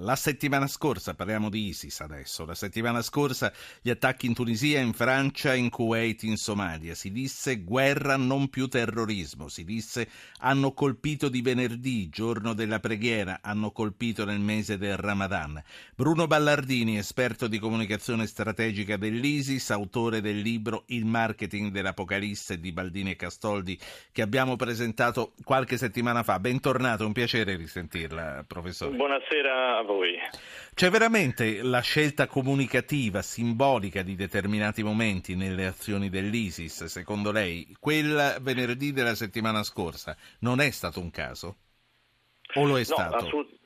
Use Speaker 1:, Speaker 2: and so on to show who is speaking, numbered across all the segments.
Speaker 1: La settimana scorsa, parliamo di ISIS adesso, la settimana scorsa gli attacchi in Tunisia, in Francia, in Kuwait, in Somalia. Si disse guerra, non più terrorismo. Si disse hanno colpito di venerdì, giorno della preghiera, hanno colpito nel mese del Ramadan. Bruno Ballardini, esperto di comunicazione strategica dell'ISIS, autore del libro Il marketing dell'Apocalisse di Baldini e Castoldi, che abbiamo presentato qualche settimana fa. Bentornato, un piacere risentirla, professore.
Speaker 2: Buonasera voi.
Speaker 1: C'è veramente la scelta comunicativa, simbolica di determinati momenti nelle azioni dell'ISIS, secondo lei? Quel venerdì della settimana scorsa non è stato un caso? O lo è
Speaker 2: no,
Speaker 1: stato?
Speaker 2: Assolut-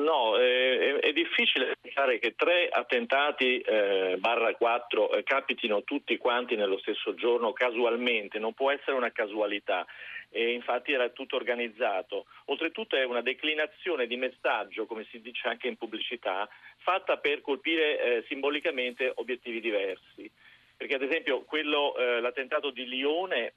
Speaker 2: no, eh, è, difficile pensare che tre attentati eh, barra quattro eh, capitino tutti quanti nello stesso giorno casualmente, non può essere una casualità e infatti era tutto organizzato. Oltretutto è una declinazione di messaggio, come si dice anche in pubblicità, fatta per colpire eh, simbolicamente obiettivi diversi. Perché ad esempio quello, eh, l'attentato di Lione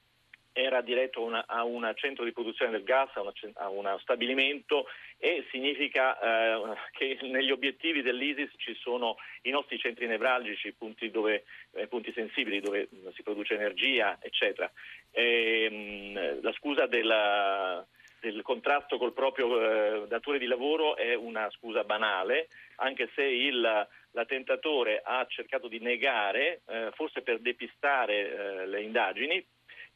Speaker 2: era diretto una, a un centro di produzione del gas, a, una, a uno stabilimento e significa eh, che negli obiettivi dell'ISIS ci sono i nostri centri nevralgici, punti, dove, eh, punti sensibili dove si produce energia, eccetera. E, ehm, mh, la scusa della, del contratto col proprio eh, datore di lavoro è una scusa banale, anche se il, l'attentatore ha cercato di negare, eh, forse per depistare eh, le indagini,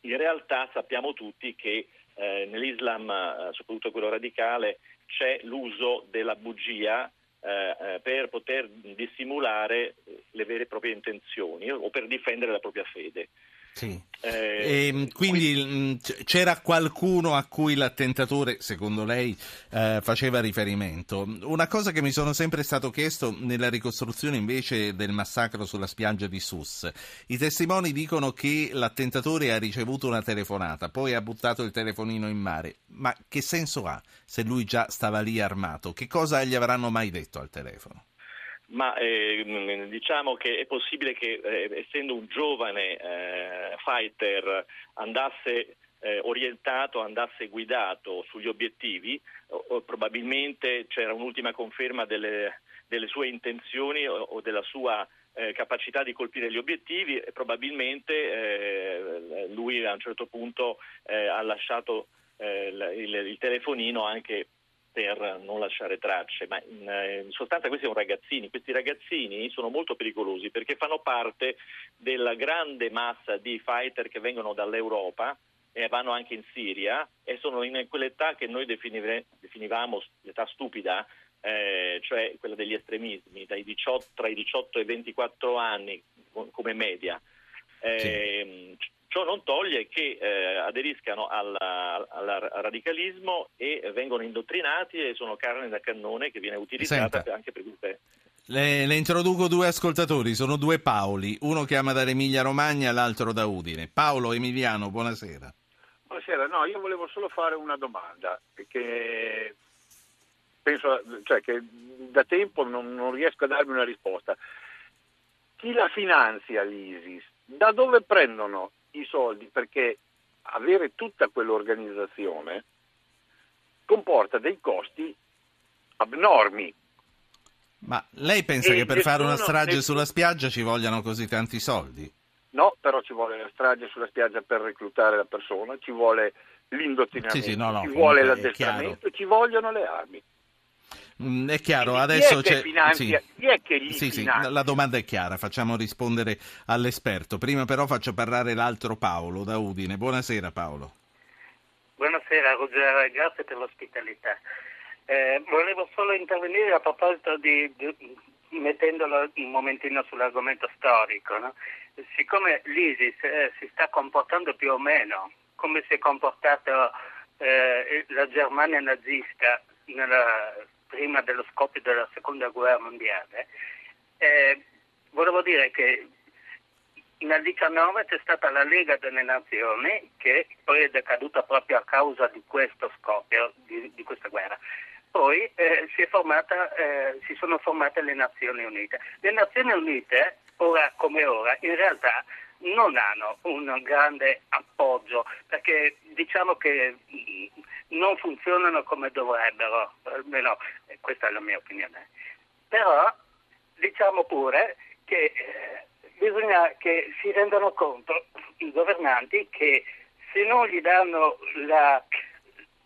Speaker 2: in realtà sappiamo tutti che eh, nell'Islam, eh, soprattutto quello radicale, c'è l'uso della bugia eh, eh per poter dissimulare le vere e proprie intenzioni o per difendere la propria fede.
Speaker 1: Sì. Eh, e, quindi mm, c'era qualcuno a cui l'attentatore, secondo lei, eh, faceva riferimento. Una cosa che mi sono sempre stato chiesto nella ricostruzione invece del massacro sulla spiaggia di Sus. I testimoni dicono che l'attentatore ha ricevuto una telefonata, poi ha buttato il telefonino in mare. Ma che senso ha se lui già stava lì armato? Che cosa gli avranno mai detto al telefono?
Speaker 2: Ma eh, diciamo che è possibile che eh, essendo un giovane eh, fighter andasse eh, orientato, andasse guidato sugli obiettivi, o, o probabilmente c'era un'ultima conferma delle, delle sue intenzioni o, o della sua eh, capacità di colpire gli obiettivi e probabilmente eh, lui a un certo punto ha lasciato il, il, il telefonino anche per non lasciare tracce, ma in, eh, in, sostanza questi sono ragazzini, questi ragazzini sono molto pericolosi perché fanno parte della grande massa di fighter che vengono dall'Europa e vanno anche in Siria e sono in quell'età che noi definivamo l'età stupida, eh, cioè quella degli estremismi, 18, tra i 18 e i 24 anni come media. Eh, sì. Ciò non toglie che eh, aderiscano al, al, radicalismo e vengono indottrinati e sono carne da cannone che viene utilizzata
Speaker 1: Senta.
Speaker 2: anche per il te.
Speaker 1: Le, le, introduco due ascoltatori, sono due Paoli, uno chiama dall'Emilia Romagna, l'altro da Udine. Paolo Emiliano, buonasera.
Speaker 3: Buonasera, no, io volevo solo fare una domanda, perché penso cioè, che da tempo non, non riesco a darmi una risposta. Chi la finanzia l'ISIS? Da dove prendono i soldi perché avere tutta quell'organizzazione comporta dei costi abnormi.
Speaker 1: Ma lei pensa e che per fare una strage nessuno... sulla spiaggia ci vogliano così tanti soldi?
Speaker 3: No, però ci vuole la strage sulla spiaggia per reclutare la persona, ci vuole l'indottrinamento,
Speaker 1: sì, sì, no, no,
Speaker 3: ci vuole l'addestramento, ci vogliono le armi.
Speaker 1: Mm, è chiaro, Quindi adesso
Speaker 3: chi è, finanzia, sì. chi è che gli
Speaker 1: sì, sì, la domanda è chiara, facciamo rispondere all'esperto. Prima però faccio parlare l'altro Paolo da Udine. Buonasera Paolo.
Speaker 4: Buonasera Ruggero, grazie per l'ospitalità. Eh, volevo solo intervenire a proposito di, di mettendolo un momentino sull'argomento storico. No? Siccome l'ISIS eh, si sta comportando più o meno come si è comportata eh, la Germania nazista nella prima dello scoppio della seconda guerra mondiale, eh, volevo dire che nel 19 c'è stata la Lega delle Nazioni che poi è decaduta proprio a causa di questo scoppio, di, di questa guerra. Poi eh, si, formata, eh, si, sono formate le Nazioni Unite. Le Nazioni Unite, ora come ora, in realtà non hanno un grande appoggio perché diciamo che non funzionano come dovrebbero, almeno questa è la mia opinione. Però diciamo pure che eh, bisogna che si rendano conto i governanti che se non gli danno la,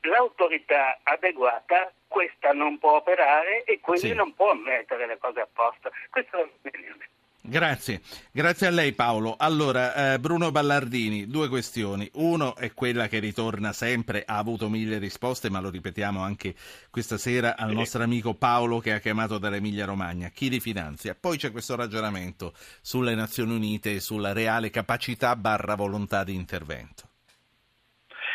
Speaker 4: l'autorità adeguata, questa non può operare e quindi sì. non può mettere le cose a posto. Questa è la mia opinione.
Speaker 1: Grazie, grazie a lei Paolo. Allora, eh, Bruno Ballardini, due questioni. Uno è quella che ritorna sempre, ha avuto mille risposte, ma lo ripetiamo anche questa sera al nostro amico Paolo che ha chiamato dall'Emilia Romagna. Chi li finanzia? Poi c'è questo ragionamento sulle Nazioni Unite e sulla reale capacità barra volontà di intervento.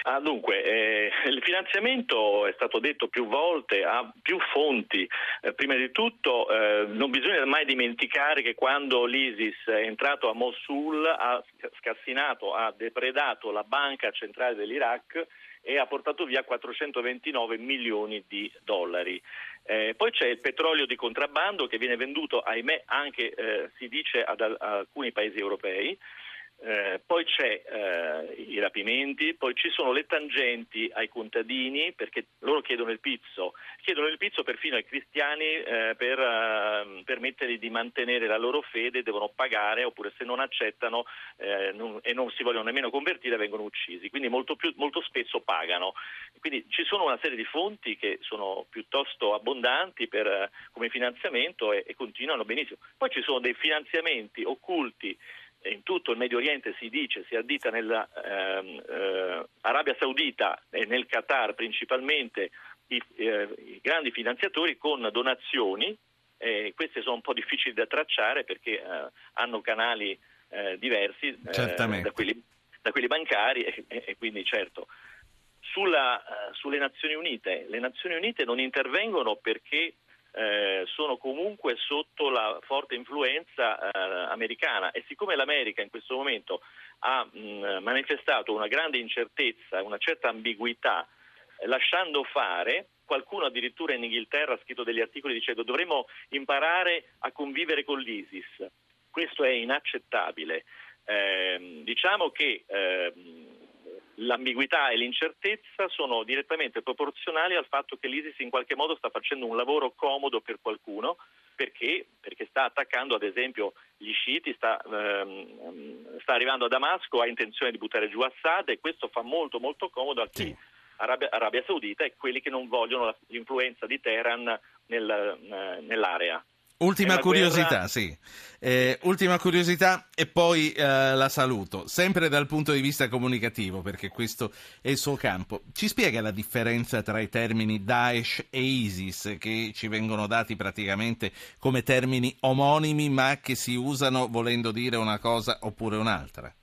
Speaker 2: Ah, dunque, eh, il finanziamento è stato detto più volte, ha più fonti. Eh, prima di tutto eh, non bisogna mai dimenticare che quando l'ISIS è entrato a Mosul ha scassinato, ha depredato la banca centrale dell'Iraq e ha portato via 429 milioni di dollari. Eh, poi c'è il petrolio di contrabbando che viene venduto, ahimè, anche eh, si dice ad, ad alcuni paesi europei. Eh, poi c'è eh, i rapimenti, poi ci sono le tangenti ai contadini perché loro chiedono il pizzo, chiedono il pizzo perfino ai cristiani eh, per uh, permettergli di mantenere la loro fede, devono pagare oppure se non accettano eh, non, e non si vogliono nemmeno convertire vengono uccisi, quindi molto, più, molto spesso pagano. Quindi ci sono una serie di fonti che sono piuttosto abbondanti per, come finanziamento e, e continuano benissimo. Poi ci sono dei finanziamenti occulti in tutto il Medio Oriente si dice, si addita nell'Arabia ehm, eh, Saudita e nel Qatar principalmente i, eh, i grandi finanziatori con donazioni, eh, queste sono un po' difficili da tracciare perché eh, hanno canali eh, diversi eh, da quelli, da, quelli, bancari e, e quindi certo. Sulla, sulle Nazioni Unite, le Nazioni Unite non intervengono perché eh, sono comunque sotto la forte influenza eh, americana e siccome l'America in questo momento ha mh, manifestato una grande incertezza, una certa ambiguità, eh, lasciando fare, qualcuno addirittura in Inghilterra ha scritto degli articoli dicendo dovremmo imparare a convivere con l'ISIS. Questo è inaccettabile. Ehm, diciamo che ehm, l'ambiguità e l'incertezza sono direttamente proporzionali al fatto che l'ISIS in qualche modo sta facendo un lavoro comodo per qualcuno perché, perché sta attaccando ad esempio gli sciiti, sta, ehm, sta, arrivando a Damasco, ha intenzione di buttare giù Assad e questo fa molto molto comodo a chi sì. Arabia, Arabia, Saudita e quelli che non vogliono l'influenza di Teheran nel, eh, nell'area.
Speaker 1: Ultima curiosità, guerra... sì. Eh, ultima curiosità e poi eh, la saluto, sempre dal punto di vista comunicativo, perché questo è il suo campo. Ci spiega la differenza tra i termini Daesh e ISIS, che ci vengono dati praticamente come termini omonimi, ma che si usano volendo dire una cosa oppure un'altra?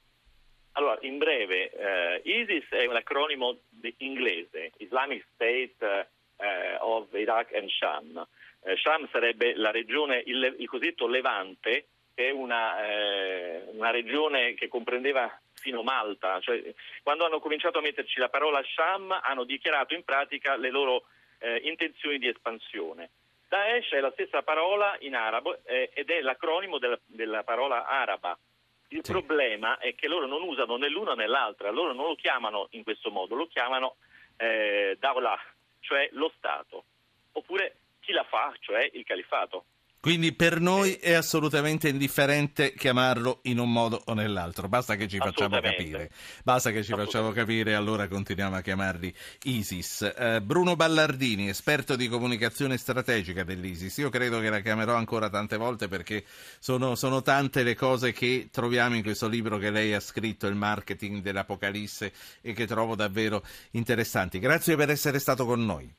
Speaker 2: Allora, in breve, eh, ISIS è un acronimo inglese, Islamic State eh, of Iraq and Sham eh, Sham sarebbe la regione, il, il cosiddetto Levante, che è una, eh, una, regione che comprendeva fino Malta. Cioè, quando hanno cominciato a metterci la parola Sham hanno dichiarato in pratica le loro eh, intenzioni di espansione. Daesh è la stessa parola in arabo eh, ed è l'acronimo della, della parola araba. Il sì. problema è che loro non usano né l'una né l'altra, loro non lo chiamano in questo modo, lo chiamano eh, Daulah, cioè lo Stato, oppure chi la fa, cioè il califato.
Speaker 1: Quindi per noi è assolutamente indifferente chiamarlo in un modo o nell'altro, basta che ci facciamo capire. Basta che ci facciamo capire e allora continuiamo a chiamarli ISIS. Eh, Bruno Ballardini, esperto di comunicazione strategica dell'ISIS, io credo che la chiamerò ancora tante volte perché sono, sono tante le cose che troviamo in questo libro che lei ha scritto, Il marketing dell'Apocalisse, e che trovo davvero interessanti. Grazie per essere stato con noi.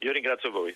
Speaker 2: Io ringrazio voi.